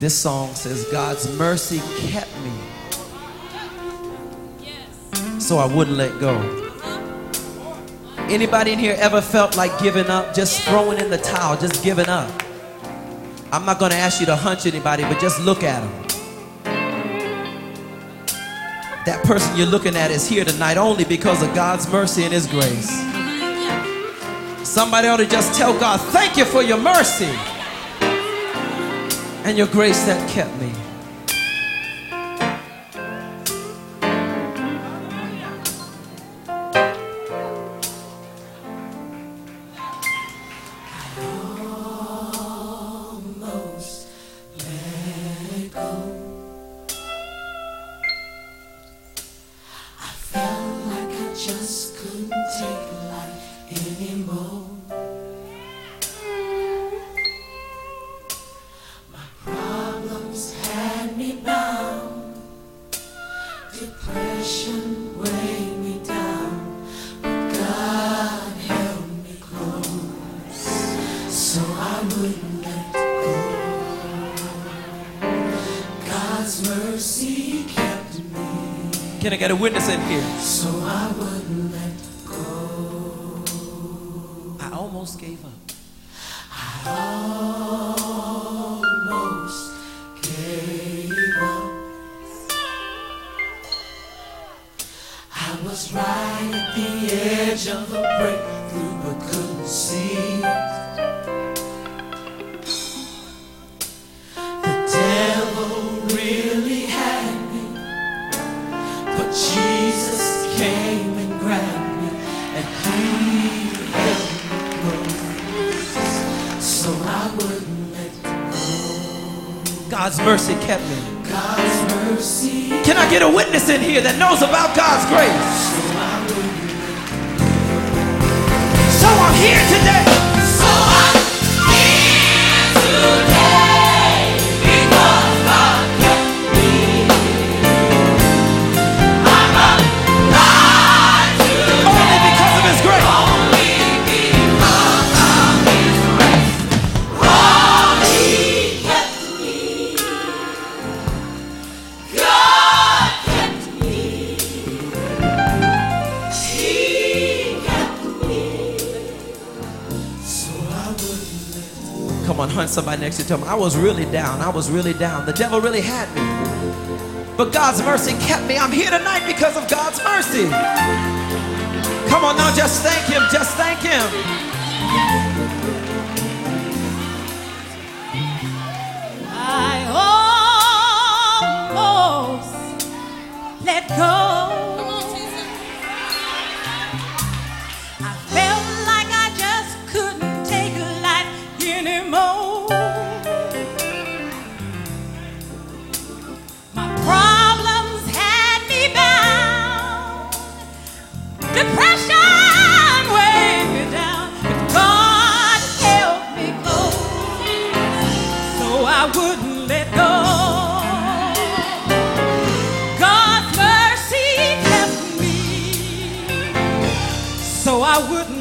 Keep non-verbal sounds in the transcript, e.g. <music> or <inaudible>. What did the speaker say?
This song says, God's mercy kept me so I wouldn't let go. Anybody in here ever felt like giving up, just throwing in the towel, just giving up? I'm not going to ask you to hunch anybody, but just look at them. That person you're looking at is here tonight only because of God's mercy and His grace. Somebody ought to just tell God, Thank you for your mercy and your grace that kept me. I felt like I just couldn't take life anymore. Can I get a witness in here? So I wouldn't let go. I almost gave up. I was right at the edge of a breakthrough, but couldn't see it. The devil really had me, but Jesus came and grabbed me, and He held me close, so I wouldn't let go. God's mercy kept me. Can I get a witness in here that knows about God's grace? Come on, <laughs> hunt somebody next to you. Tell them, I was really down. I was really down. The devil really had me. But God's mercy kept me. I'm here tonight because of God's mercy. Come on now, just thank Him. Just thank Him. I wouldn't